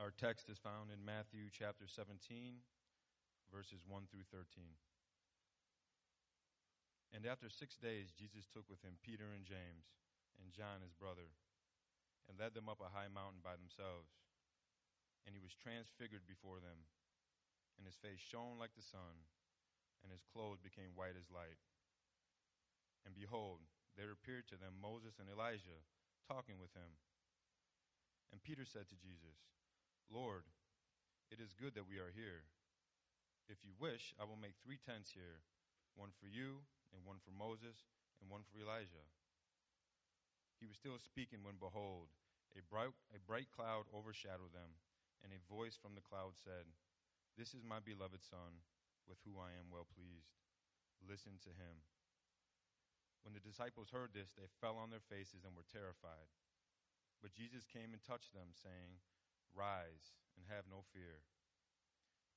Our text is found in Matthew chapter 17, verses 1 through 13. And after six days, Jesus took with him Peter and James and John his brother, and led them up a high mountain by themselves. And he was transfigured before them, and his face shone like the sun, and his clothes became white as light. And behold, there appeared to them Moses and Elijah talking with him. And Peter said to Jesus, Lord, it is good that we are here. If you wish, I will make three tents here one for you, and one for Moses, and one for Elijah. He was still speaking when, behold, a bright, a bright cloud overshadowed them, and a voice from the cloud said, This is my beloved Son, with whom I am well pleased. Listen to him. When the disciples heard this, they fell on their faces and were terrified. But Jesus came and touched them, saying, Rise and have no fear.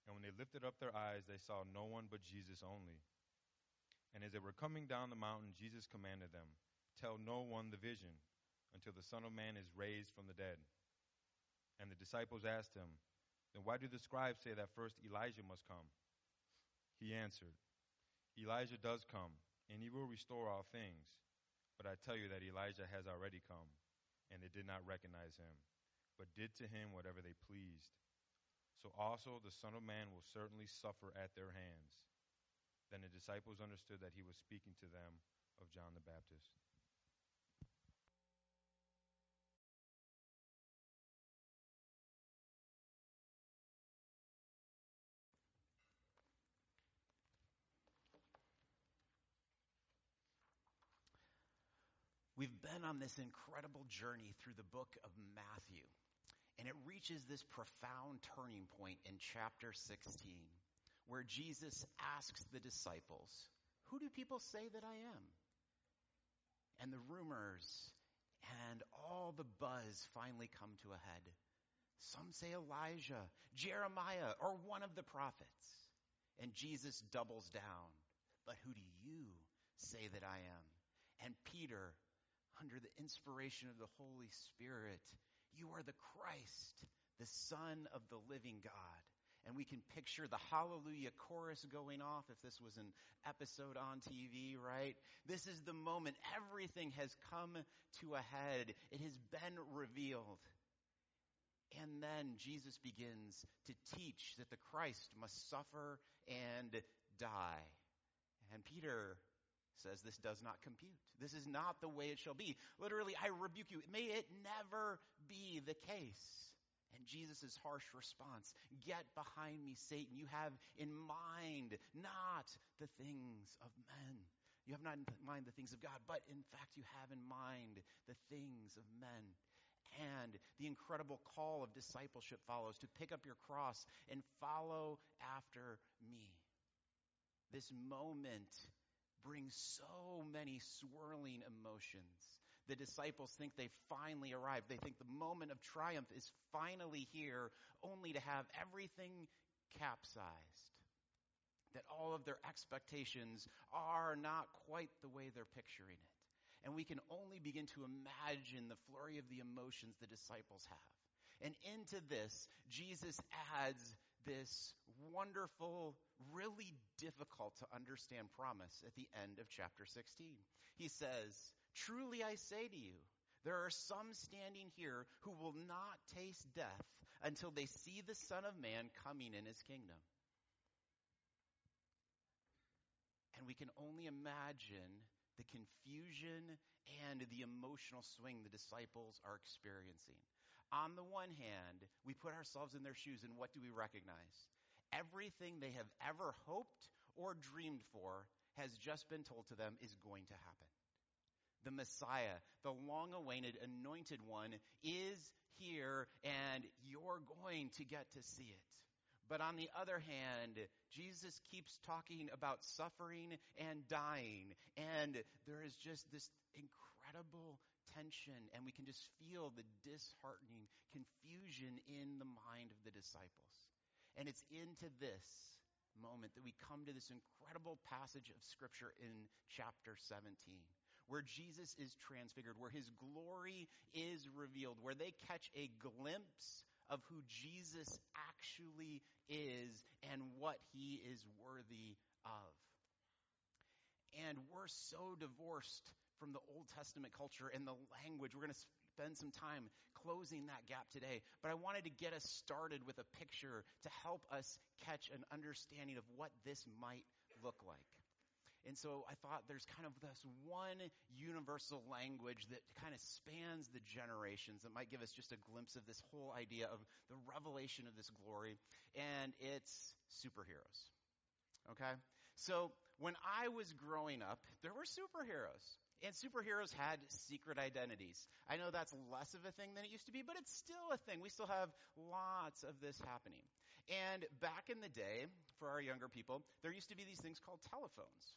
And when they lifted up their eyes, they saw no one but Jesus only. And as they were coming down the mountain, Jesus commanded them, Tell no one the vision until the Son of Man is raised from the dead. And the disciples asked him, Then why do the scribes say that first Elijah must come? He answered, Elijah does come and he will restore all things. But I tell you that Elijah has already come, and they did not recognize him, but did to him whatever they pleased. So also the Son of Man will certainly suffer at their hands. Then the disciples understood that he was speaking to them of John the Baptist. We've been on this incredible journey through the book of Matthew, and it reaches this profound turning point in chapter 16, where Jesus asks the disciples, Who do people say that I am? And the rumors and all the buzz finally come to a head. Some say Elijah, Jeremiah, or one of the prophets. And Jesus doubles down. But who do you say that I am? And Peter under the inspiration of the Holy Spirit, you are the Christ, the Son of the living God. And we can picture the hallelujah chorus going off if this was an episode on TV, right? This is the moment. Everything has come to a head. It has been revealed. And then Jesus begins to teach that the Christ must suffer and die. And Peter says this does not compute. This is not the way it shall be. Literally, I rebuke you. May it never be the case. And Jesus' harsh response, get behind me, Satan. You have in mind not the things of men. You have not in mind the things of God, but in fact you have in mind the things of men. And the incredible call of discipleship follows to pick up your cross and follow after me. This moment brings so many swirling emotions. The disciples think they finally arrived. They think the moment of triumph is finally here, only to have everything capsized. That all of their expectations are not quite the way they're picturing it. And we can only begin to imagine the flurry of the emotions the disciples have. And into this, Jesus adds this wonderful, really difficult to understand promise at the end of chapter 16. He says, Truly I say to you, there are some standing here who will not taste death until they see the Son of Man coming in his kingdom. And we can only imagine the confusion and the emotional swing the disciples are experiencing. On the one hand, we put ourselves in their shoes, and what do we recognize? Everything they have ever hoped or dreamed for has just been told to them is going to happen. The Messiah, the long awaited anointed one, is here, and you're going to get to see it. But on the other hand, Jesus keeps talking about suffering and dying. And there is just this incredible tension, and we can just feel the disheartening confusion in the mind of the disciples. And it's into this moment that we come to this incredible passage of Scripture in chapter 17, where Jesus is transfigured, where his glory is revealed, where they catch a glimpse of who Jesus actually is and what he is worthy of. And we're so divorced from the Old Testament culture and the language. We're going to spend some time closing that gap today. But I wanted to get us started with a picture to help us catch an understanding of what this might look like. And so I thought there's kind of this one universal language that kind of spans the generations that might give us just a glimpse of this whole idea of the revelation of this glory. And it's superheroes. Okay? So when I was growing up, there were superheroes. And superheroes had secret identities. I know that's less of a thing than it used to be, but it's still a thing. We still have lots of this happening. And back in the day, for our younger people, there used to be these things called telephones.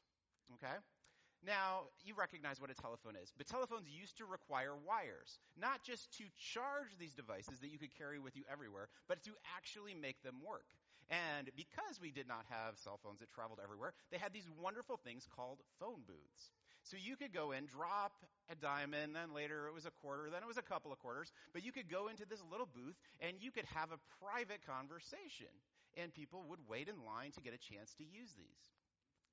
Okay? Now, you recognize what a telephone is, but telephones used to require wires, not just to charge these devices that you could carry with you everywhere, but to actually make them work. And because we did not have cell phones that traveled everywhere, they had these wonderful things called phone booths. So you could go in, drop a diamond, then later it was a quarter, then it was a couple of quarters, but you could go into this little booth and you could have a private conversation. And people would wait in line to get a chance to use these.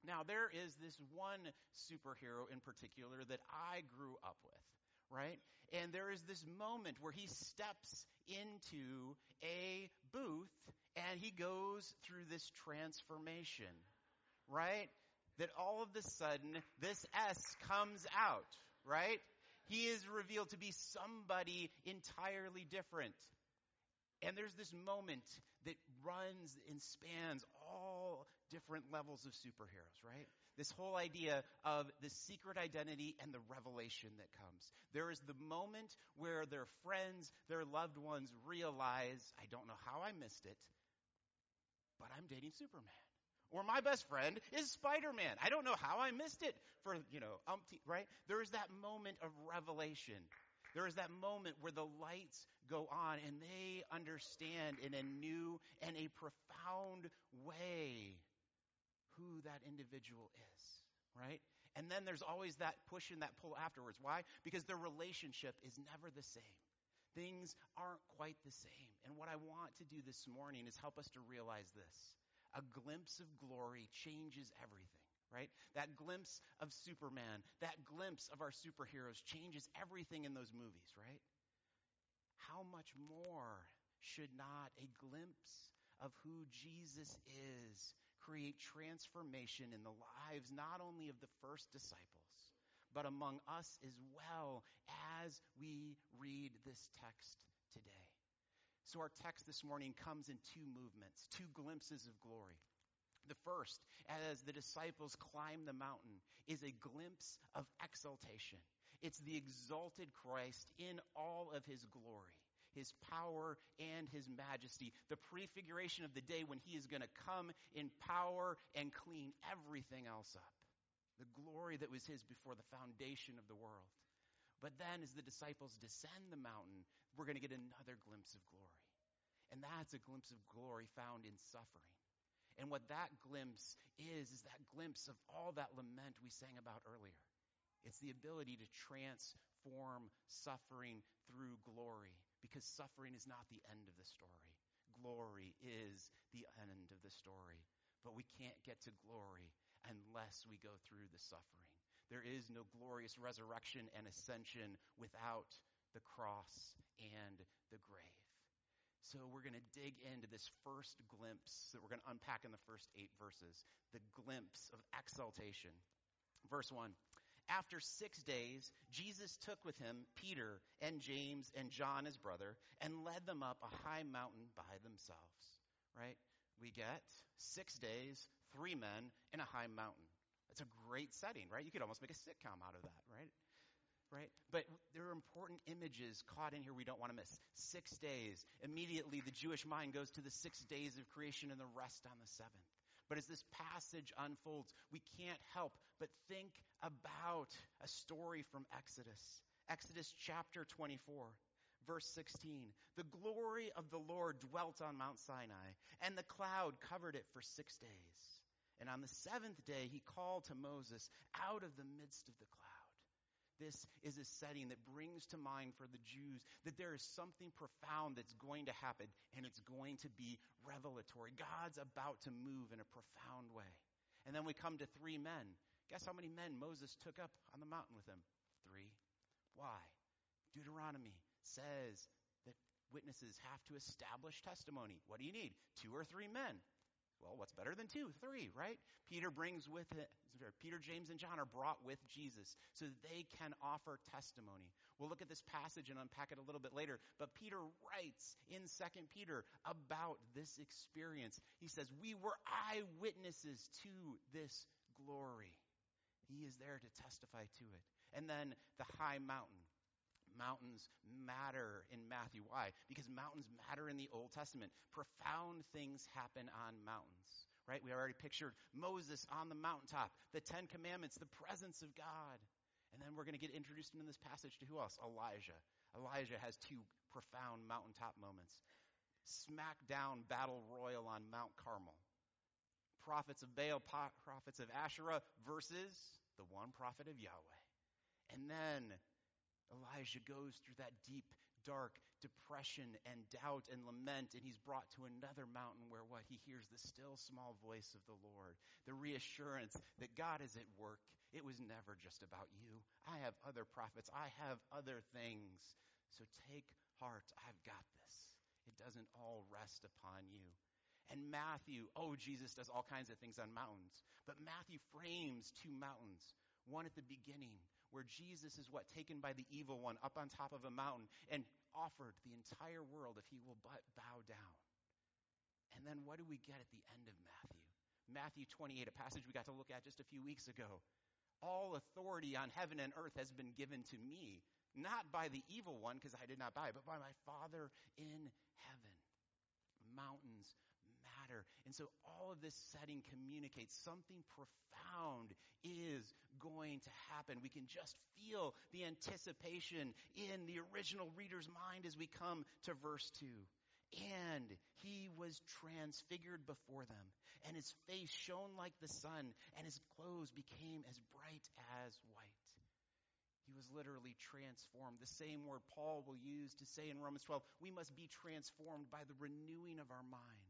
Now, there is this one superhero in particular that I grew up with, right? And there is this moment where he steps into a booth and he goes through this transformation, right? That all of a sudden this S comes out, right? He is revealed to be somebody entirely different. And there's this moment that runs and spans all different levels of superheroes, right? This whole idea of the secret identity and the revelation that comes. There is the moment where their friends, their loved ones realize, I don't know how I missed it, but I'm dating Superman or my best friend is Spider-Man. I don't know how I missed it for, you know, umpty, right? There is that moment of revelation. There is that moment where the lights go on and they understand in a new and a profound way who that individual is, right? And then there's always that push and that pull afterwards. Why? Because their relationship is never the same. Things aren't quite the same. And what I want to do this morning is help us to realize this a glimpse of glory changes everything, right? That glimpse of Superman, that glimpse of our superheroes changes everything in those movies, right? How much more should not a glimpse of who Jesus is create transformation in the lives not only of the first disciples, but among us as well as we read this text today? So our text this morning comes in two movements, two glimpses of glory. The first, as the disciples climb the mountain, is a glimpse of exaltation. It's the exalted Christ in all of his glory, his power and his majesty, the prefiguration of the day when he is going to come in power and clean everything else up. The glory that was his before the foundation of the world. But then, as the disciples descend the mountain, we're going to get another glimpse of glory. And that's a glimpse of glory found in suffering. And what that glimpse is, is that glimpse of all that lament we sang about earlier. It's the ability to transform suffering through glory because suffering is not the end of the story. Glory is the end of the story. But we can't get to glory unless we go through the suffering. There is no glorious resurrection and ascension without the cross and the grave. So we're going to dig into this first glimpse that we're going to unpack in the first eight verses the glimpse of exaltation. Verse 1 After six days, Jesus took with him Peter and James and John, his brother, and led them up a high mountain by themselves. Right? We get six days, three men, and a high mountain. That's a great setting, right? You could almost make a sitcom out of that, right? right? But there are important images caught in here we don't want to miss. Six days. Immediately, the Jewish mind goes to the six days of creation and the rest on the seventh. But as this passage unfolds, we can't help but think about a story from Exodus. Exodus chapter 24, verse 16. The glory of the Lord dwelt on Mount Sinai, and the cloud covered it for six days. And on the seventh day, he called to Moses out of the midst of the cloud. this is a setting that brings to mind for the Jews that there is something profound that's going to happen and it's going to be revelatory. God's about to move in a profound way. And then we come to three men. Guess how many men Moses took up on the mountain with him? Three. Why? Deuteronomy says that witnesses have to establish testimony. What do you need? Two or three men. Well, what's better than two? Three, right? Peter brings with it, Peter, James, and John are brought with Jesus so that they can offer testimony. We'll look at this passage and unpack it a little bit later, but Peter writes in 2 Peter about this experience. He says, We were eyewitnesses to this glory. He is there to testify to it. And then the high mountain. Mountains matter in Matthew. Why? Because mountains matter in the Old Testament. Profound things happen on mountains, right? We already pictured Moses on the mountaintop, the Ten Commandments, the presence of God. And then we're going to get introduced into this passage to who else? Elijah. Elijah has two profound mountaintop moments. Smackdown battle royal on Mount Carmel. Prophets of Baal, prophets of Asherah versus the one prophet of Yahweh. And then Elijah goes through that deep, dark depression and doubt and lament, and he's brought to another mountain where what? He hears the still small voice of the Lord, the reassurance that God is at work. It was never just about you. I have other prophets, I have other things. So take heart, I've got this. It doesn't all rest upon you. And Matthew, oh, Jesus does all kinds of things on mountains. But Matthew frames two mountains. One at the beginning, where Jesus is what? Taken by the evil one up on top of a mountain and offered the entire world if he will but bow down. And then what do we get at the end of Matthew? Matthew 28, a passage we got to look at just a few weeks ago. All authority on heaven and earth has been given to me, not by the evil one, because I did not buy, but by my Father in heaven. Mountains And so all of this setting communicates something profound is going to happen. We can just feel the anticipation in the original reader's mind as we come to verse 2. And he was transfigured before them, and his face shone like the sun, and his clothes became as bright as white. He was literally transformed. The same word Paul will use to say in Romans 12, we must be transformed by the renewing of our mind.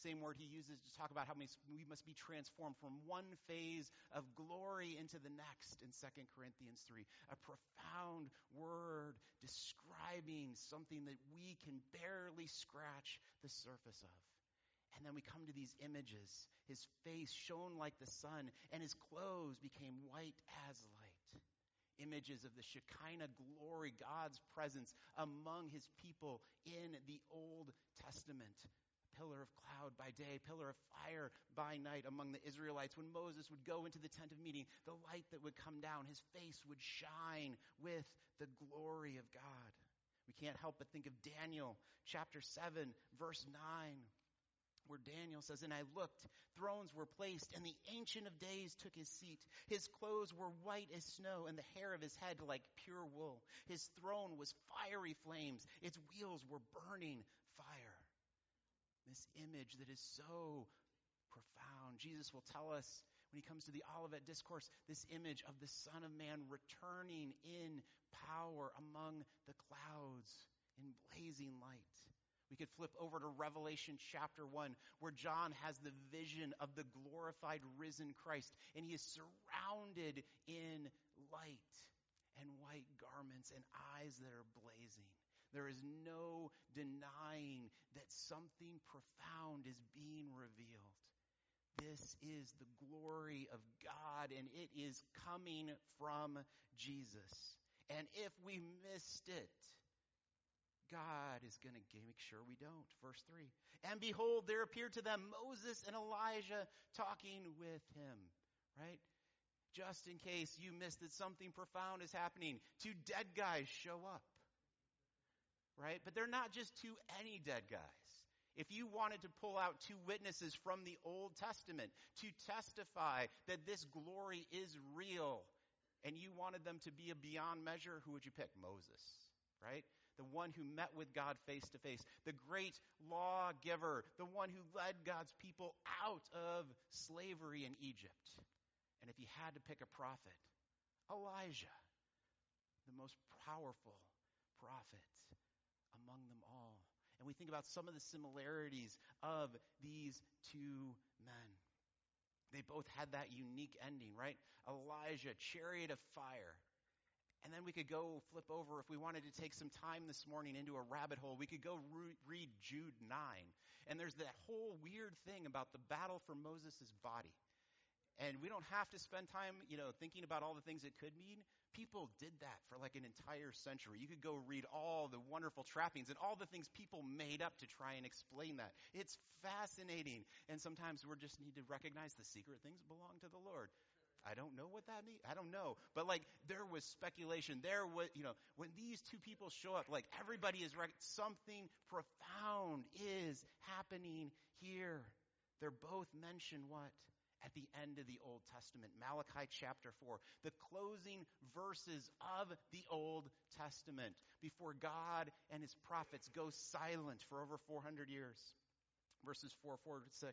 Same word he uses to talk about how we must be transformed from one phase of glory into the next in 2 Corinthians 3. A profound word describing something that we can barely scratch the surface of. And then we come to these images. His face shone like the sun, and his clothes became white as light. Images of the Shekinah glory, God's presence among his people in the Old Testament pillar of cloud by day, pillar of fire by night among the Israelites. When Moses would go into the tent of meeting, the light that would come down, his face would shine with the glory of God. We can't help but think of Daniel chapter 7, verse 9 where Daniel says, And I looked, thrones were placed, and the Ancient of Days took his seat. His clothes were white as snow, and the hair of his head like pure wool. His throne was fiery flames, its wheels were burning this image that is so profound. Jesus will tell us when he comes to the Olivet Discourse this image of the Son of Man returning in power among the clouds in blazing light. We could flip over to Revelation chapter 1, where John has the vision of the glorified risen Christ, and he is surrounded in light and white garments and eyes that are blazing. There is no denying that something profound is being revealed. This is the glory of God, and it is coming from Jesus. And if we missed it, God is going to make sure we don't. Verse 3. And behold, there appeared to them Moses and Elijah talking with him. Right? Just in case you missed that something profound is happening, two dead guys show up right? But they're not just two any dead guys. If you wanted to pull out two witnesses from the Old Testament to testify that this glory is real, and you wanted them to be a beyond measure, who would you pick? Moses, right? The one who met with God face to face, the great lawgiver, the one who led God's people out of slavery in Egypt. And if you had to pick a prophet, Elijah the most powerful prophet among them all. And we think about some of the similarities of these two men. They both had that unique ending, right? Elijah, chariot of fire. And then we could go flip over, if we wanted to take some time this morning into a rabbit hole, we could go re- read Jude 9. And there's that whole weird thing about the battle for Moses' body. And we don't have to spend time, you know, thinking about all the things it could mean. People did that for like an entire century. You could go read all the wonderful trappings and all the things people made up to try and explain that. It's fascinating. And sometimes we just need to recognize the secret things belong to the Lord. I don't know what that means. I don't know. But like there was speculation. There was, you know, when these two people show up, like everybody is right. Something profound is happening here. They're both mentioned what? At the end of the Old Testament, Malachi chapter 4, the closing verses of the Old Testament before God and his prophets go silent for over 400 years. Verses 4, 4 to 6.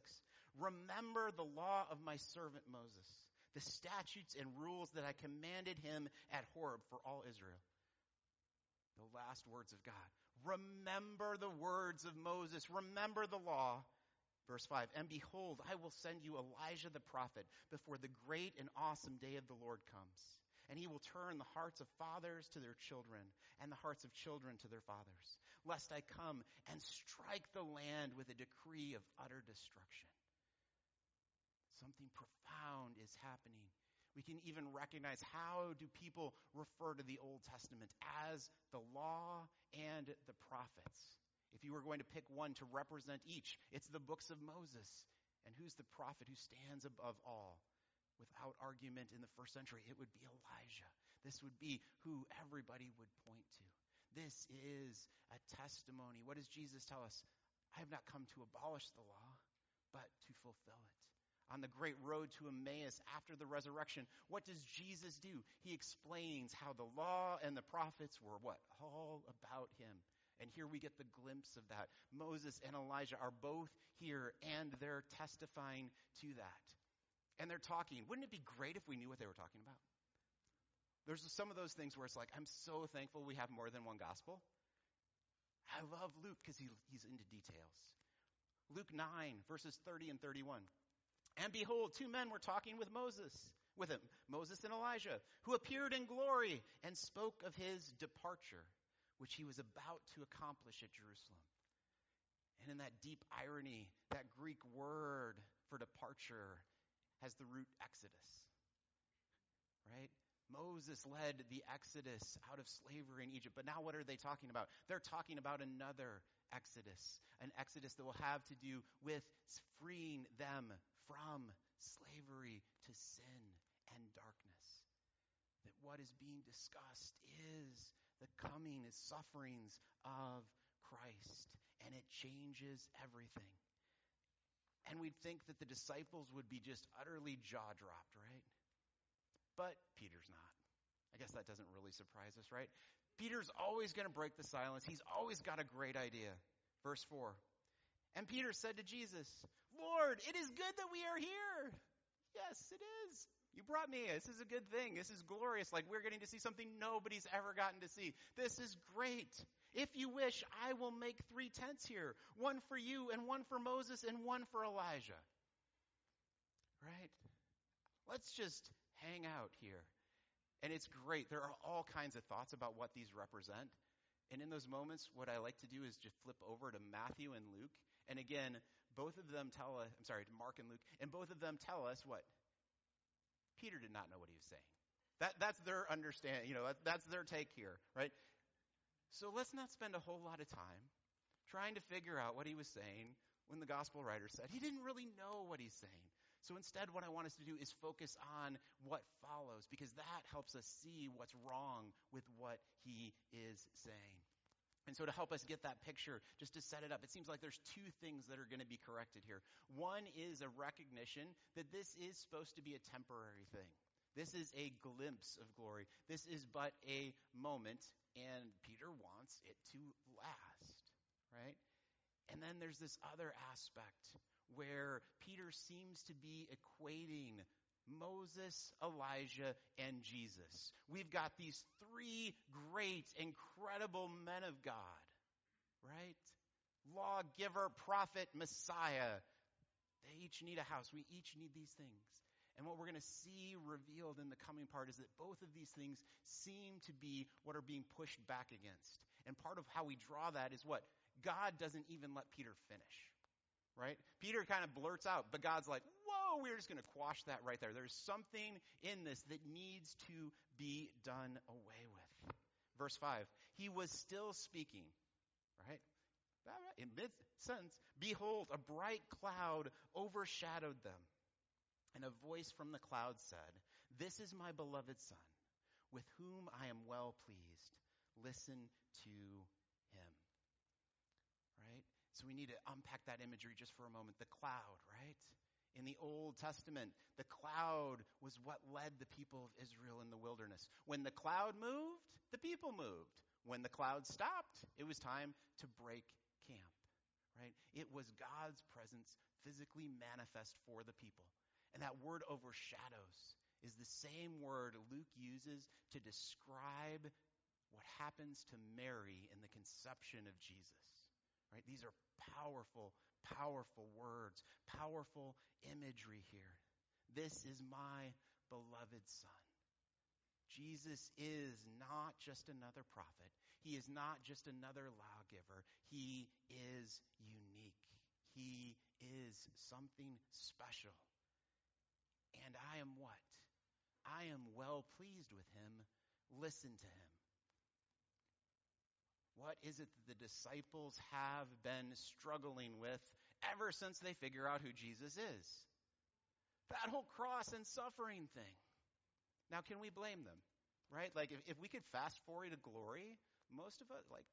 Remember the law of my servant Moses, the statutes and rules that I commanded him at Horeb for all Israel. The last words of God. Remember the words of Moses. Remember the law Verse 5 And behold, I will send you Elijah the prophet before the great and awesome day of the Lord comes. And he will turn the hearts of fathers to their children, and the hearts of children to their fathers, lest I come and strike the land with a decree of utter destruction. Something profound is happening. We can even recognize how do people refer to the Old Testament as the law and the prophets. If you were going to pick one to represent each, it's the books of Moses. And who's the prophet who stands above all? Without argument in the first century, it would be Elijah. This would be who everybody would point to. This is a testimony. What does Jesus tell us? I have not come to abolish the law, but to fulfill it. On the great road to Emmaus after the resurrection, what does Jesus do? He explains how the law and the prophets were what? All about him. And here we get the glimpse of that. Moses and Elijah are both here and they're testifying to that. And they're talking. Wouldn't it be great if we knew what they were talking about? There's some of those things where it's like, I'm so thankful we have more than one gospel. I love Luke because he, he's into details. Luke 9, verses 30 and 31. And behold, two men were talking with Moses, with him, Moses and Elijah, who appeared in glory and spoke of his departure which he was about to accomplish at Jerusalem. And in that deep irony, that Greek word for departure has the root exodus. Right? Moses led the exodus out of slavery in Egypt. But now what are they talking about? They're talking about another exodus, an exodus that will have to do with freeing them from slavery to sin and darkness. That what is being discussed is the coming is sufferings of Christ, and it changes everything. And we'd think that the disciples would be just utterly jaw dropped, right? But Peter's not. I guess that doesn't really surprise us, right? Peter's always going to break the silence. He's always got a great idea. Verse 4. And Peter said to Jesus, Lord, it is good that we are here. Yes, it is. You brought me. This is a good thing. This is glorious. Like we're getting to see something nobody's ever gotten to see. This is great. If you wish, I will make three tents here one for you, and one for Moses, and one for Elijah. Right? Let's just hang out here. And it's great. There are all kinds of thoughts about what these represent. And in those moments, what I like to do is just flip over to Matthew and Luke. And again, both of them tell us, I'm sorry, Mark and Luke, and both of them tell us what? Peter did not know what he was saying. That, that's their understanding, you know, that, that's their take here, right? So let's not spend a whole lot of time trying to figure out what he was saying when the gospel writer said he didn't really know what he's saying. So instead, what I want us to do is focus on what follows because that helps us see what's wrong with what he is saying. And so, to help us get that picture, just to set it up, it seems like there's two things that are going to be corrected here. One is a recognition that this is supposed to be a temporary thing. This is a glimpse of glory. This is but a moment, and Peter wants it to last, right? And then there's this other aspect where Peter seems to be equating Moses, Elijah, and Jesus. We've got these three great, incredible men of God, right? Lawgiver, prophet, Messiah. They each need a house. We each need these things. And what we're going to see revealed in the coming part is that both of these things seem to be what are being pushed back against. And part of how we draw that is what? God doesn't even let Peter finish. Right? Peter kind of blurts out, but God's like, whoa, we're just going to quash that right there. There's something in this that needs to be done away with. Verse 5 He was still speaking, right? In mid sentence, behold, a bright cloud overshadowed them and a voice from the cloud said, This is my beloved Son, with whom I am well pleased. Listen to? So we need to unpack that imagery just for a moment. The cloud, right? In the Old Testament, the cloud was what led the people of Israel in the wilderness. When the cloud moved, the people moved. When the cloud stopped, it was time to break camp. Right? It was God's presence physically manifest for the people. And that word overshadows is the same word Luke uses to describe what happens to Mary in the conception of Jesus. Right? These are powerful, powerful words, powerful imagery here. This is my beloved Son. Jesus is not just another prophet. He is not just another lawgiver. He is unique. He is something special. And I am what? I am well pleased with him. Listen to him. What is it that the disciples have been struggling with ever since they figure out who Jesus is? That whole cross and suffering thing. Now, can we blame them? Right? Like, if, if we could fast forward to glory, most of us, like,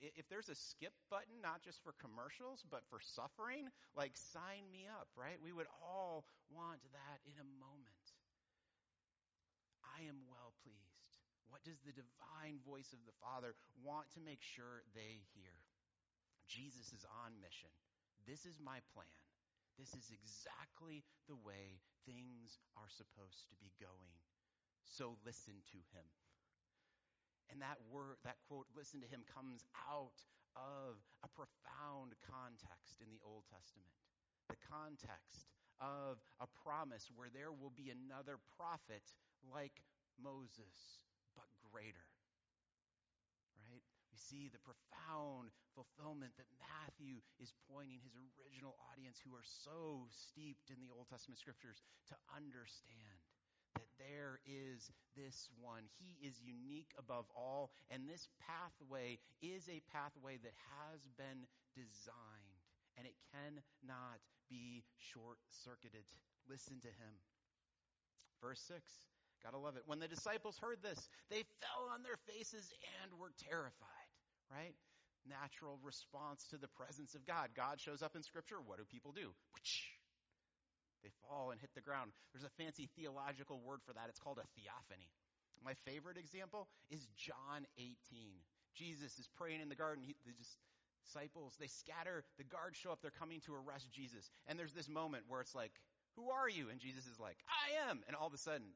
if there's a skip button, not just for commercials, but for suffering, like sign me up, right? We would all want that in a moment. I am well pleased. What does the divine voice of the Father want to make sure they hear? Jesus is on mission. This is my plan. This is exactly the way things are supposed to be going. So listen to him. And that word, that quote, listen to him, comes out of a profound context in the Old Testament. The context of a promise where there will be another prophet like Moses, greater. Right? We see the profound fulfillment that Matthew is pointing his original audience, who are so steeped in the Old Testament scriptures, to understand that there is this one. He is unique above all, and this pathway is a pathway that has been designed, and it cannot be short circuited. Listen to him. Verse 6. Gotta love it. When the disciples heard this, they fell on their faces and were terrified, right? Natural response to the presence of God. God shows up in Scripture. What do people do? They fall and hit the ground. There's a fancy theological word for that. It's called a theophany. My favorite example is John 18. Jesus is praying in the garden. He, the disciples, they scatter. The guards show up. They're coming to arrest Jesus. And there's this moment where it's like, who are you? And Jesus is like, I am. And all of a sudden,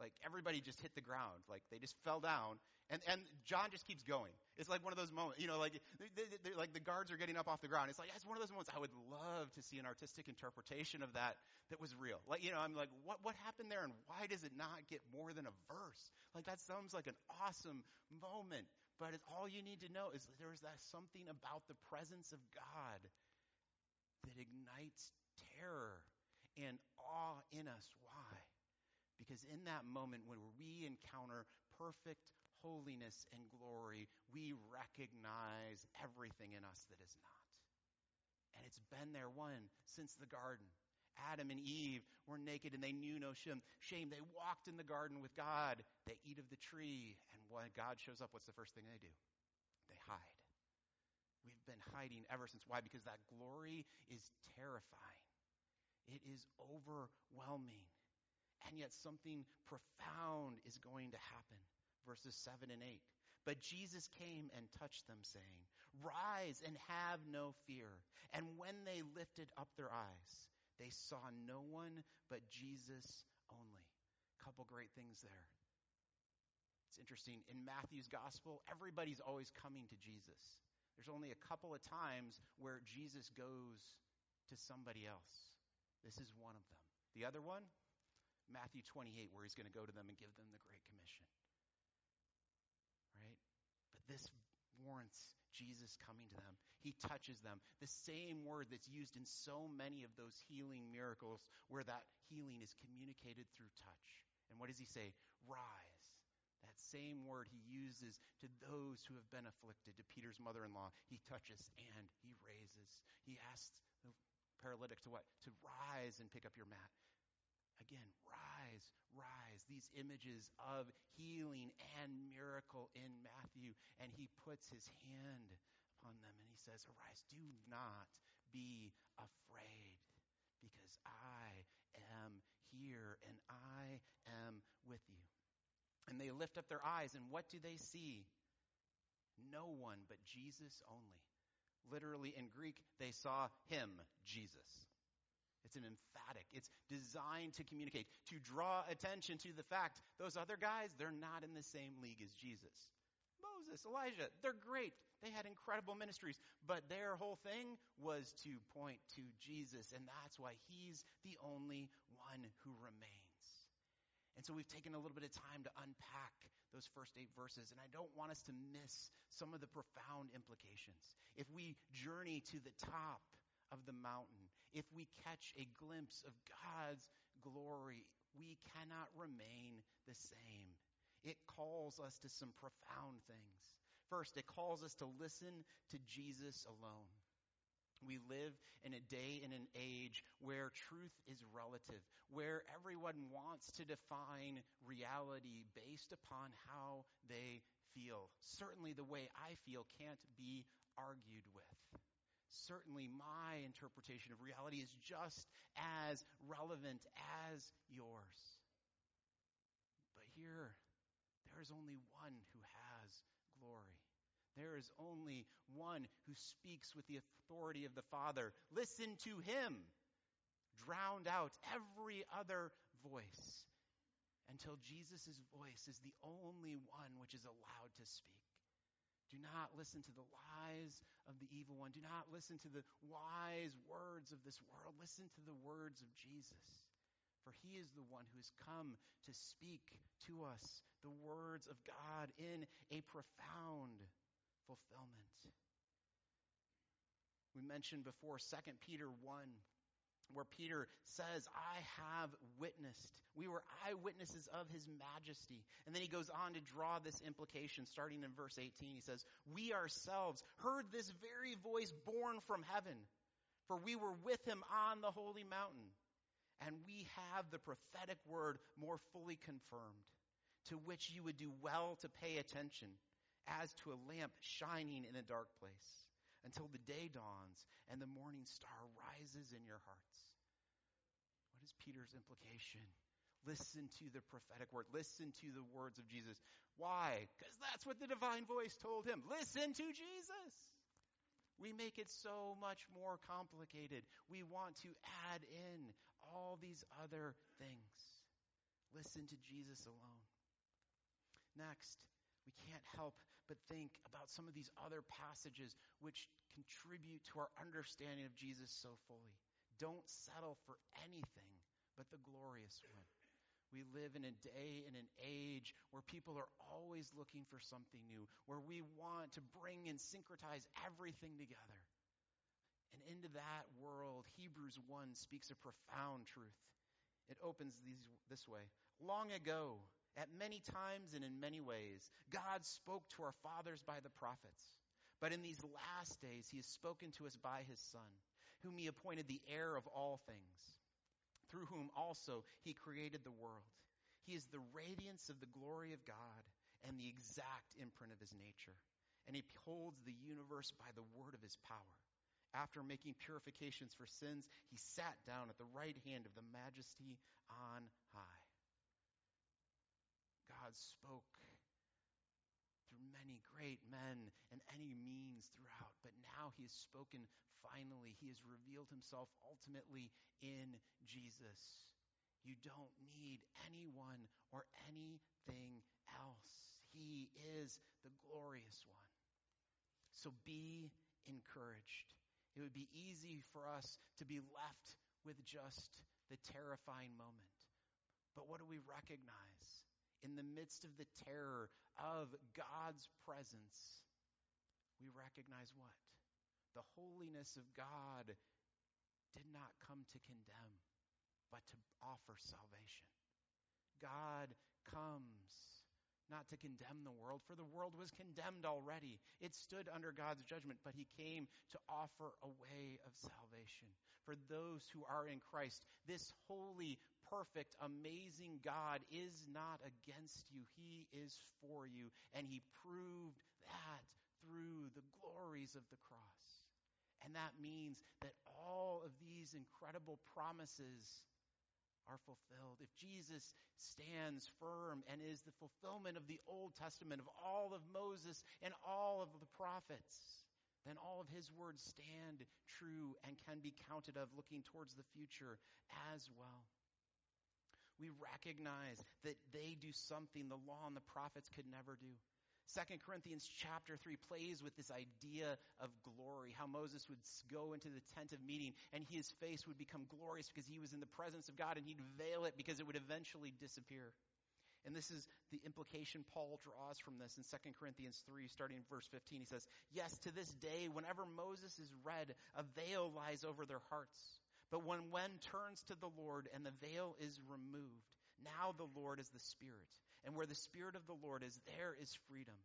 like everybody just hit the ground. Like they just fell down. And, and John just keeps going. It's like one of those moments, you know, like, they, they, like the guards are getting up off the ground. It's like, it's one of those moments I would love to see an artistic interpretation of that that was real. Like, you know, I'm like, what, what happened there and why does it not get more than a verse? Like that sounds like an awesome moment. But it's, all you need to know is there's that something about the presence of God that ignites terror and awe in us. Why? Because in that moment when we encounter perfect holiness and glory, we recognize everything in us that is not. And it's been there, one, since the garden. Adam and Eve were naked and they knew no shame. They walked in the garden with God. They eat of the tree. And when God shows up, what's the first thing they do? They hide. We've been hiding ever since. Why? Because that glory is terrifying. It is overwhelming. And yet something profound is going to happen verses 7 and 8. But Jesus came and touched them, saying, Rise and have no fear. And when they lifted up their eyes, they saw no one but Jesus only. Couple great things there. It's interesting. In Matthew's gospel, everybody's always coming to Jesus. There's only a couple of times where Jesus goes to somebody else. This is one of them. The other one, Matthew 28, where he's going to go to them and give them the Great Commission. Right? But this warrants Jesus coming to them. He touches them. The same word that's used in so many of those healing miracles where that healing is communicated through touch. And what does he say? Rise. That same word he uses to those who have been afflicted, to Peter's mother in law. He touches and he raises. He asks the paralytic to what? To rise and pick up your mat. Again, rise, rise. These images of healing and miracle in Matthew. And he puts his hand upon them and he says, Arise, do not be afraid, because I am here and I am with you. And they lift up their eyes, and what do they see? No one but Jesus only. Literally in Greek, they saw him, Jesus. It's an emphatic. It's designed to communicate, to draw attention to the fact those other guys, they're not in the same league as Jesus. Moses, Elijah, they're great. They had incredible ministries, but their whole thing was to point to Jesus, and that's why he's the only one who remains. And so we've taken a little bit of time to unpack those first eight verses, and I don't want us to miss some of the profound implications. If we journey to the top of the mountain, if we catch a glimpse of God's glory, we cannot remain the same. It calls us to some profound things. First, it calls us to listen to Jesus alone. We live in a day and an age where truth is relative, where everyone wants to define reality based upon how they feel. Certainly, the way I feel can't be argued with certainly my interpretation of reality is just as relevant as yours. But here, there is only one who has glory. There is only one who speaks with the authority of the Father. Listen to him. Drowned out every other voice until Jesus' voice is the only one which is allowed to speak. Do not listen to the lies of the evil one. Do not listen to the wise words of this world. Listen to the words of Jesus. For he is the one who has come to speak to us the words of God in a profound fulfillment. We mentioned before 2 Peter 1 where Peter says, I have witnessed. We were eyewitnesses of his majesty. And then he goes on to draw this implication starting in verse 18. He says, We ourselves heard this very voice borne from heaven, for we were with him on the holy mountain. And we have the prophetic word more fully confirmed, to which you would do well to pay attention, as to a lamp shining in a dark place until the day dawns and the morning star rises in your hearts. What is Peter's implication? Listen to the prophetic word. Listen to the words of Jesus. Why? Because that's what the divine voice told him. Listen to Jesus. We make it so much more complicated. We want to add in all these other things. Listen to Jesus alone. Next, we can't help but think about some of these other passages which contribute to our understanding of Jesus so fully. Don't settle for anything but the glorious one. We live in a day and an age where people are always looking for something new, where we want to bring and syncretize everything together. And into that world, Hebrews 1 speaks a profound truth. It opens these, this way. Long ago, at many times and in many ways, God spoke to our fathers by the prophets. But in these last days, he has spoken to us by his Son, whom he appointed the heir of all things, through whom also he created the world. He is the radiance of the glory of God and the exact imprint of his nature. And he holds the universe by the word of his power. After making purifications for sins, he sat down at the right hand of the majesty on high. God spoke through many great men and any means throughout, but now he has spoken finally. He has revealed himself ultimately in Jesus. You don't need anyone or anything else. He is the glorious one. So be encouraged. It would be easy for us to be left with just the terrifying moment. But what do we recognize? In the midst of the terror of God's presence, we recognize what? The holiness of God did not come to condemn, but to offer salvation. God comes not to condemn the world, for the world was condemned already. It stood under God's judgment, but he came to offer a way of salvation for those who are in Christ. This holy, perfect, amazing God is not against you, he is for you, and he proved that through the glories of the cross. And that means that all of these incredible promises are fulfilled. If Jesus stands firm and is the fulfillment of the Old Testament, of all of Moses and all of the prophets, then all of his words stand true and can be counted of looking towards the future as well. We recognize that they do something the law and the prophets could never do. 2 Corinthians chapter 3 plays with this idea of glory, how Moses would go into the tent of meeting and his face would become glorious because he was in the presence of God and he'd veil it because it would eventually disappear. And this is the implication Paul draws from this in 2 Corinthians 3, starting in verse 15. He says, Yes, to this day, whenever Moses is read, a veil lies over their hearts. But when one turns to the Lord and the veil is removed, now the Lord is the Spirit. And where the Spirit of the Lord is, there is freedom.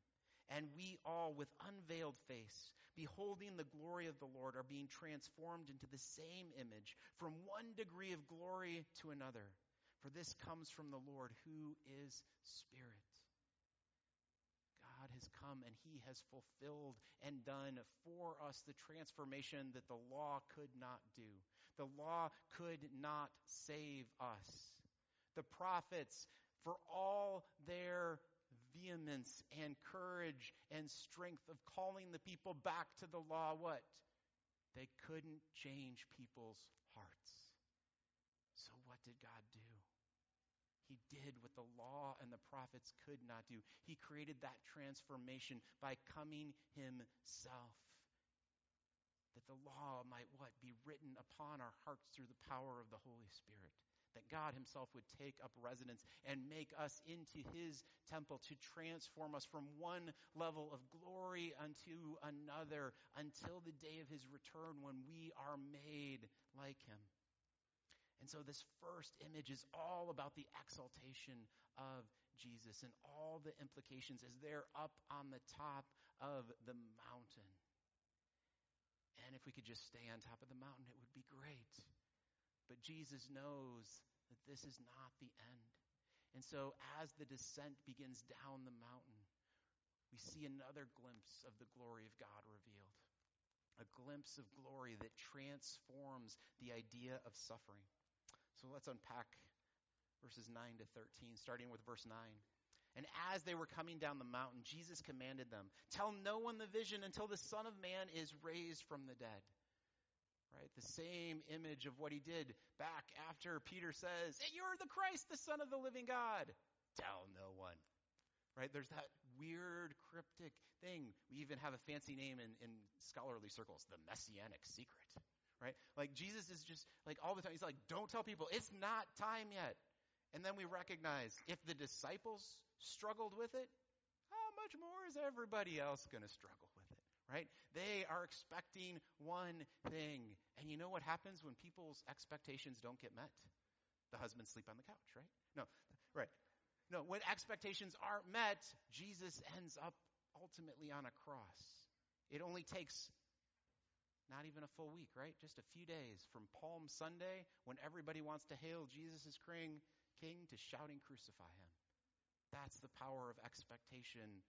And we all, with unveiled face, beholding the glory of the Lord, are being transformed into the same image from one degree of glory to another. For this comes from the Lord, who is Spirit. God has come and He has fulfilled and done for us the transformation that the law could not do. The law could not save us. The prophets for all their vehemence and courage and strength of calling the people back to the law, what? They couldn't change people's hearts. So what did God do? He did what the law and the prophets could not do. He created that transformation by coming himself. That the law might what? Be written upon our hearts through the power of the Holy Spirit that God Himself would take up residence and make us into His temple to transform us from one level of glory unto another until the day of His return when we are made like Him. And so, this first image is all about the exaltation of Jesus and all the implications as they're up on the top of the mountain. And if we could just stay on top of the mountain, it would be great. But Jesus knows that this is not the end. And so, as the descent begins down the mountain, we see another glimpse of the glory of God revealed. A glimpse of glory that transforms the idea of suffering. So let's unpack verses 9 to 13, starting with verse 9. And as they were coming down the mountain, Jesus commanded them, Tell no one the vision until the Son of Man is raised from the dead. Right? The same image of what he did back after Peter says, hey, You're the Christ, the Son of the living God. Tell no one. Right? There's that weird, cryptic thing. We even have a fancy name in, in scholarly circles, the messianic secret. Right? Like Jesus is just like all the time, he's like, Don't tell people, it's not time yet. And then we recognize if the disciples struggled with it, how much more is everybody else going to struggle with it? right? They are expecting one thing. And you know what happens when people's expectations don't get met? The husbands sleep on the couch, right? No, right. No, when expectations aren't met, Jesus ends up ultimately on a cross. It only takes not even a full week, right? Just a few days from Palm Sunday, when everybody wants to hail Jesus king, king to shouting, crucify him. That's the power of expectation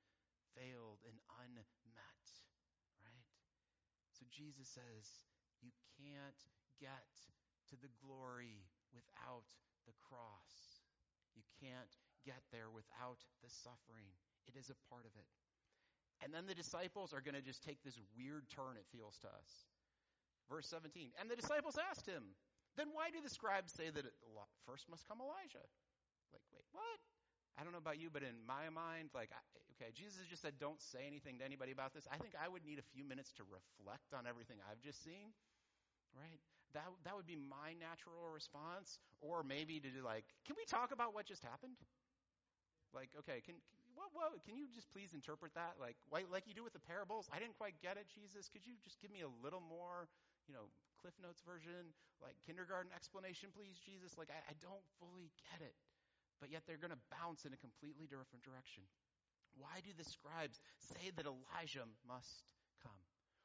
failed and unmet. right? So Jesus says, you can't get to the glory without the cross. You can't get there without the suffering. It is a part of it. And then the disciples are going to just take this weird turn, it feels to us. Verse 17. And the disciples asked him, then why do the scribes say that it, first must come Elijah? Like, wait, what? I don't know about you, but in my mind, like, okay, Jesus just said, don't say anything to anybody about this. I think I would need a few minutes to reflect on everything I've just seen, right? That, that would be my natural response. Or maybe to do like, can we talk about what just happened? Like, okay, can, what, what, can you just please interpret that? Like, like you do with the parables? I didn't quite get it, Jesus. Could you just give me a little more, you know, Cliff Notes version, like kindergarten explanation, please, Jesus? Like, I, I don't fully get it but yet they're going to bounce in a completely different direction. Why do the scribes say that Elijah must come?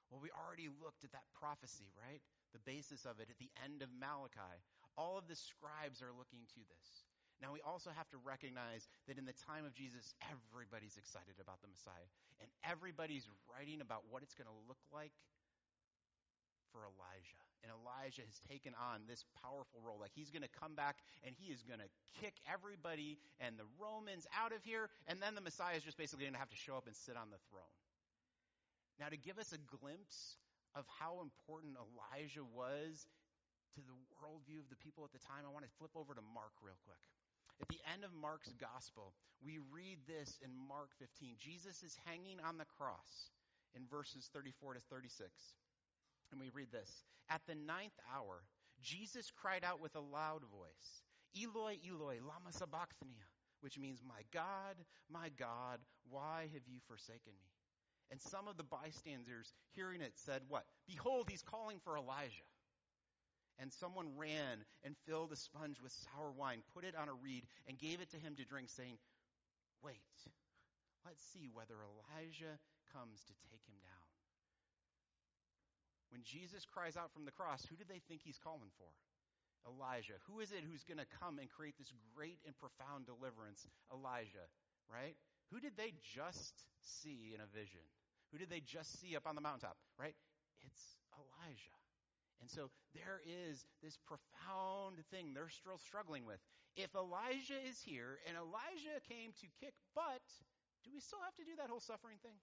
Well, we already looked at that prophecy, right? The basis of it at the end of Malachi. All of the scribes are looking to this. Now, we also have to recognize that in the time of Jesus, everybody's excited about the Messiah. And everybody's writing about what it's going to look like for Elijah. And Elijah has taken on this powerful role. Like he's going to come back and he is going to kick everybody and the Romans out of here. And then the Messiah is just basically going to have to show up and sit on the throne. Now, to give us a glimpse of how important Elijah was to the worldview of the people at the time, I want to flip over to Mark real quick. At the end of Mark's gospel, we read this in Mark 15. Jesus is hanging on the cross in verses 34 to 36. And we read this At the ninth hour, Jesus cried out with a loud voice, Eloi, Eloi, Lama Sabachthani, which means, My God, my God, why have you forsaken me? And some of the bystanders, hearing it, said, What? Behold, he's calling for Elijah. And someone ran and filled a sponge with sour wine, put it on a reed, and gave it to him to drink, saying, Wait, let's see whether Elijah comes to take him down. When Jesus cries out from the cross, who do they think he's calling for? Elijah. Who is it who's going to come and create this great and profound deliverance? Elijah, right? Who did they just see in a vision? Who did they just see up on the mountaintop, right? It's Elijah. And so there is this profound thing they're still struggling with. If Elijah is here and Elijah came to kick butt, do we still have to do that whole suffering thing?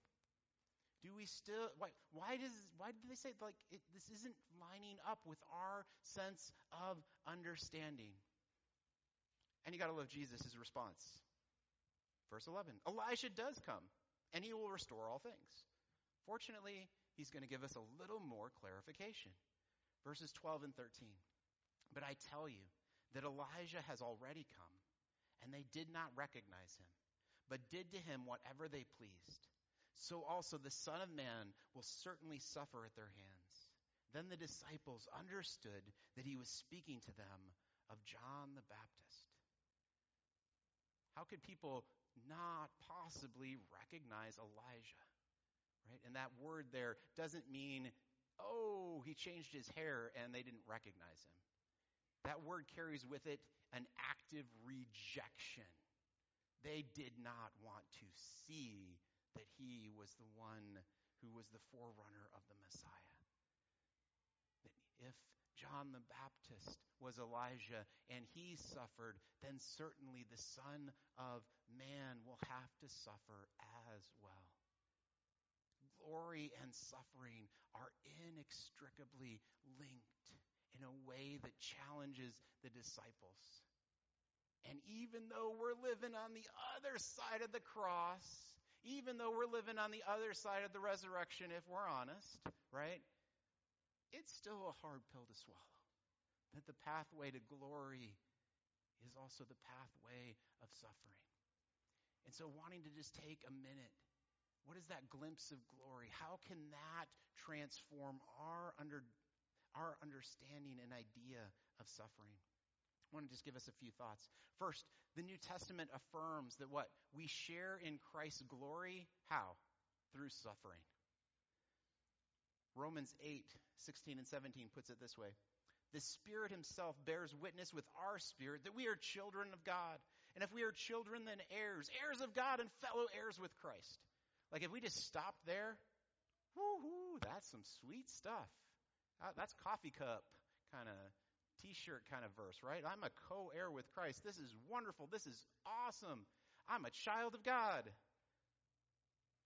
Do we still, why, why does, why do they say, like, it, this isn't lining up with our sense of understanding? And you gotta love Jesus' response. Verse 11 Elijah does come, and he will restore all things. Fortunately, he's going to give us a little more clarification. Verses 12 and 13. But I tell you that Elijah has already come, and they did not recognize him, but did to him whatever they pleased so also the Son of Man will certainly suffer at their hands. Then the disciples understood that he was speaking to them of John the Baptist. How could people not possibly recognize Elijah? Right? And that word there doesn't mean, oh, he changed his hair and they didn't recognize him. That word carries with it an active rejection. They did not want to see that he was the one who was the forerunner of the Messiah. That if John the Baptist was Elijah and he suffered, then certainly the Son of Man will have to suffer as well. Glory and suffering are inextricably linked in a way that challenges the disciples. And even though we're living on the other side of the cross, even though we're living on the other side of the resurrection, if we're honest, right? It's still a hard pill to swallow. That the pathway to glory is also the pathway of suffering. And so, wanting to just take a minute, what is that glimpse of glory? How can that transform our, under, our understanding and idea of suffering? I want to just give us a few thoughts. First, the New Testament affirms that what? We share in Christ's glory. How? Through suffering. Romans 8, 16 and 17 puts it this way. The Spirit Himself bears witness with our spirit that we are children of God. And if we are children, then heirs, heirs of God and fellow heirs with Christ. Like if we just stopped there, whoo, that's some sweet stuff. Uh, that's coffee cup kind of t-shirt kind of verse, right? I'm a co-heir with Christ. This is wonderful. This is awesome. I'm a child of God.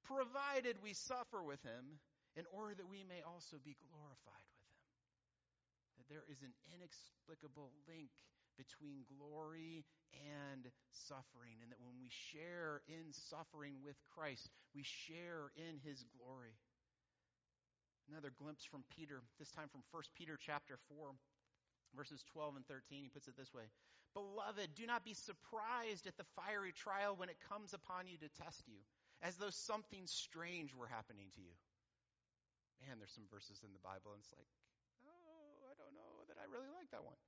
Provided we suffer with him in order that we may also be glorified with him. That there is an inexplicable link between glory and suffering, and that when we share in suffering with Christ, we share in his glory. Another glimpse from Peter, this time from 1 Peter chapter 4, verses 12 and 13. He puts it this way Beloved, do not be surprised at the fiery trial when it comes upon you to test you, as though something strange were happening to you. Man, there's some verses in the Bible, and it's like, oh, I don't know that I really like that one.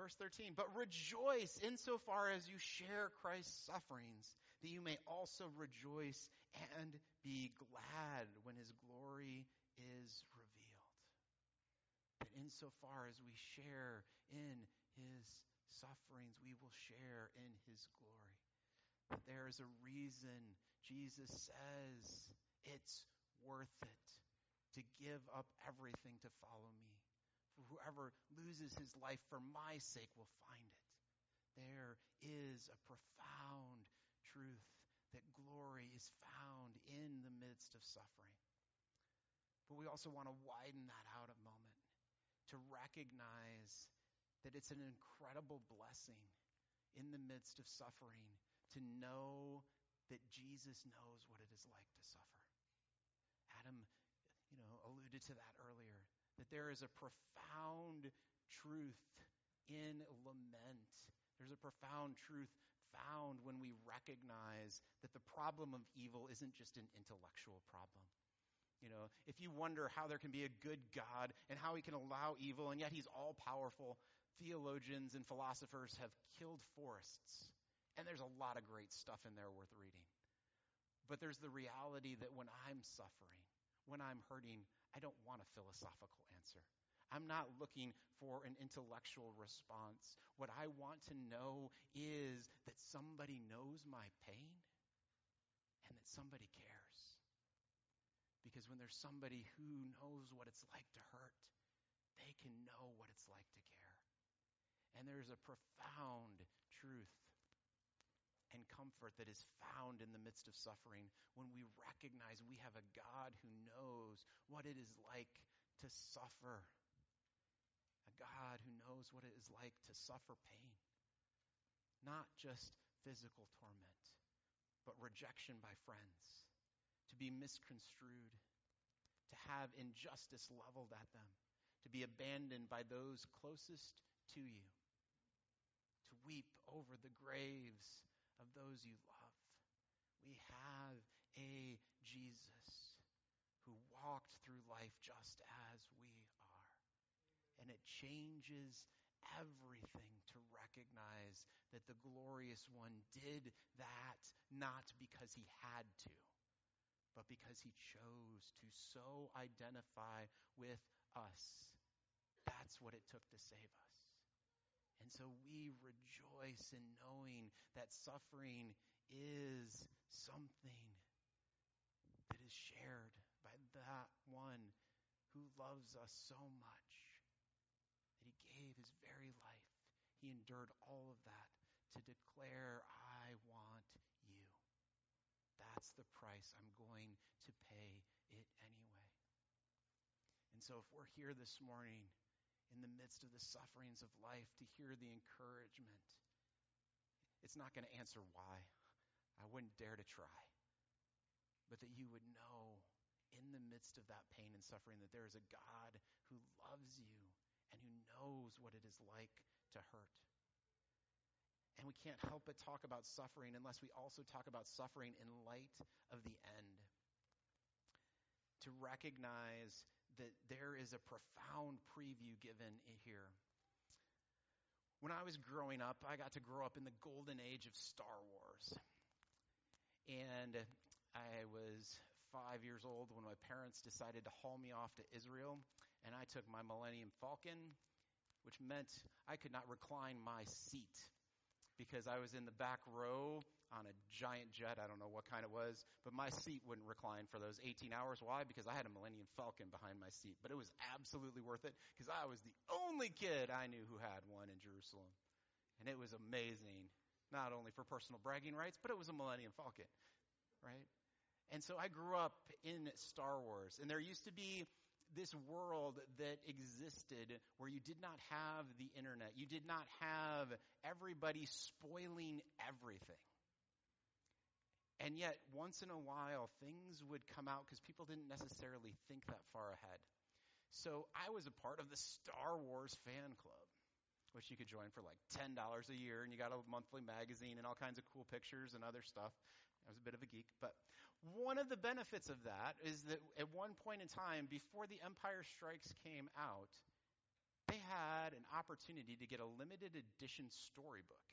Verse 13, but rejoice insofar as you share Christ's sufferings, that you may also rejoice and be glad when his glory is revealed. That insofar as we share in his sufferings, we will share in his glory. That there is a reason Jesus says it's worth it to give up everything to follow me For whoever loses his life for my sake will find it. There is a profound truth that glory is found in the midst of suffering. But we also want to widen that out to recognize that it's an incredible blessing in the midst of suffering to know that Jesus knows what it is like to suffer. Adam, you know, alluded to that earlier that there is a profound truth in lament. There's a profound truth found when we recognize that the problem of evil isn't just an intellectual problem. You know, if you wonder how there can be a good God and how he can allow evil, and yet he's all powerful, theologians and philosophers have killed forests. And there's a lot of great stuff in there worth reading. But there's the reality that when I'm suffering, when I'm hurting, I don't want a philosophical answer. I'm not looking for an intellectual response. What I want to know is that somebody knows my pain and that somebody cares. Because when there's somebody who knows what it's like to hurt, they can know what it's like to care. And there's a profound truth and comfort that is found in the midst of suffering when we recognize we have a God who knows what it is like to suffer. A God who knows what it is like to suffer pain. Not just physical torment, but rejection by friends, to be misconstrued, to have injustice leveled at them, to be abandoned by those closest to you, to weep over the graves of those you love. We have a Jesus who walked through life just as we are. And it changes everything to recognize that the glorious one did that not because he had to, but because he chose to so identify with us. That's what it took to save us. And so we rejoice in knowing that suffering is something that is shared by that one who loves us so much that he gave his very life. He endured all of that to declare. That's the price I'm going to pay it anyway. And so if we're here this morning, in the midst of the sufferings of life to hear the encouragement. It's not going to answer why. I wouldn't dare to try. But that you would know in the midst of that pain and suffering that there is a God who loves you and who knows what it is like to hurt. And we can't help but talk about suffering unless we also talk about suffering in light of the end. To recognize that there is a profound preview given here. When I was growing up, I got to grow up in the golden age of Star Wars. And I was five years old when my parents decided to haul me off to Israel. And I took my Millennium Falcon, which meant I could not recline my seat because I was in the back row on a giant jet. I don't know what kind it was, but my seat wouldn't recline for those 18 hours. Why? Because I had a Millennium Falcon behind my seat. But it was absolutely worth it because I was the only kid I knew who had one in Jerusalem. And it was amazing, not only for personal bragging rights, but it was a Millennium Falcon, right? And so I grew up in Star Wars. And there used to be this world that existed where you did not have the internet. You did not have everybody spoiling everything. And yet, once in a while, things would come out because people didn't necessarily think that far ahead. So I was a part of the Star Wars fan club, which you could join for like $10 a year, and you got a monthly magazine and all kinds of cool pictures and other stuff. I was a bit of a geek. But one of the benefits of that is that at one point in time, before The Empire Strikes came out, they had an opportunity to get a limited edition storybook.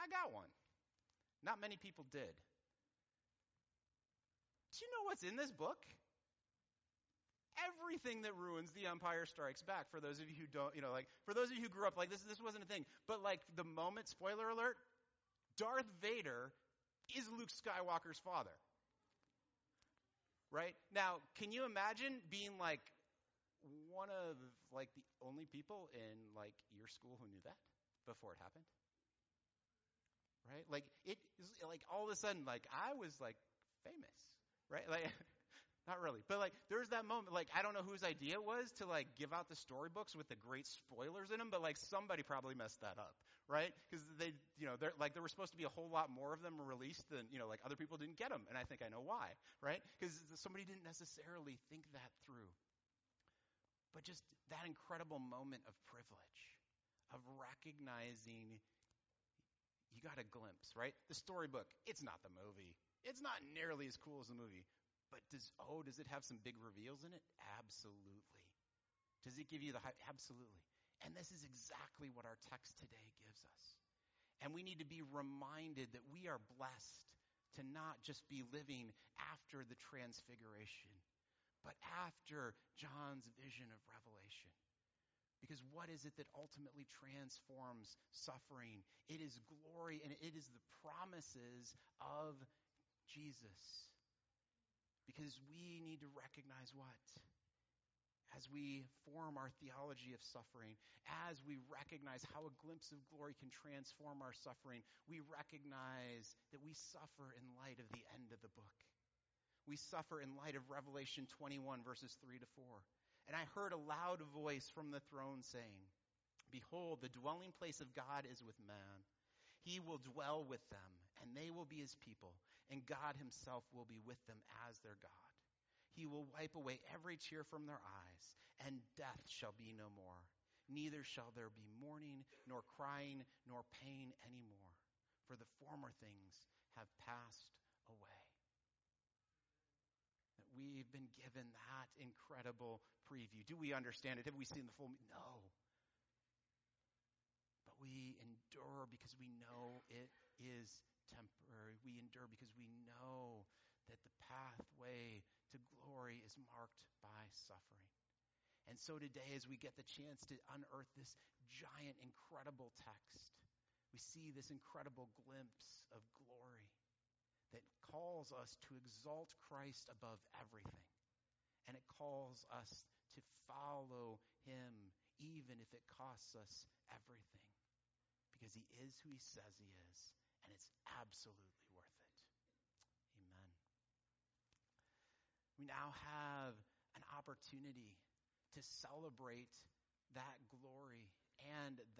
I got one. Not many people did. Do you know what's in this book? Everything that ruins the Empire Strikes Back. For those of you who don't, you know, like, for those of you who grew up, like, this, this wasn't a thing. But, like, the moment, spoiler alert, Darth Vader is Luke Skywalker's father. Right? Now, can you imagine being, like, one of, like, the only people in, like, your school who knew that before it happened? right? Like it like all of a sudden, like I was like famous, right? Like not really, but like there's that moment. Like I don't know whose idea it was to like give out the storybooks with the great spoilers in them, but like somebody probably messed that up, right? Because they, you know, they're like there were supposed to be a whole lot more of them released than you know, like other people didn't get them, and I think I know why, right? Because somebody didn't necessarily think that through. But just that incredible moment of privilege, of recognizing you got a glimpse, right? The storybook, it's not the movie. It's not nearly as cool as the movie. But does, oh, does it have some big reveals in it? Absolutely. Does it give you the hype? Absolutely. And this is exactly what our text today gives us. And we need to be reminded that we are blessed to not just be living after the transfiguration, but after John's vision of Revelation. Because what is it that ultimately transforms suffering? It is glory and it is the promises of Jesus. Because we need to recognize what? As we form our theology of suffering, as we recognize how a glimpse of glory can transform our suffering, we recognize that we suffer in light of the end of the book. We suffer in light of Revelation 21, verses 3 to 4. And I heard a loud voice from the throne saying, Behold, the dwelling place of God is with man. He will dwell with them, and they will be his people, and God himself will be with them as their God. He will wipe away every tear from their eyes, and death shall be no more. Neither shall there be mourning, nor crying, nor pain any more, for the former things have passed away That we've been given that incredible preview. Do we understand it? Have we seen the full? No. But we endure because we know it is temporary. We endure because we know that the pathway to glory is marked by suffering. And so today, as we get the chance to unearth this giant, incredible text, we see this incredible glimpse of glory that calls us to exalt Christ above everything. And it calls us to follow him even if it costs us everything. Because he is who he says he is, and it's absolutely worth it. Amen. We now have an opportunity to celebrate that glory and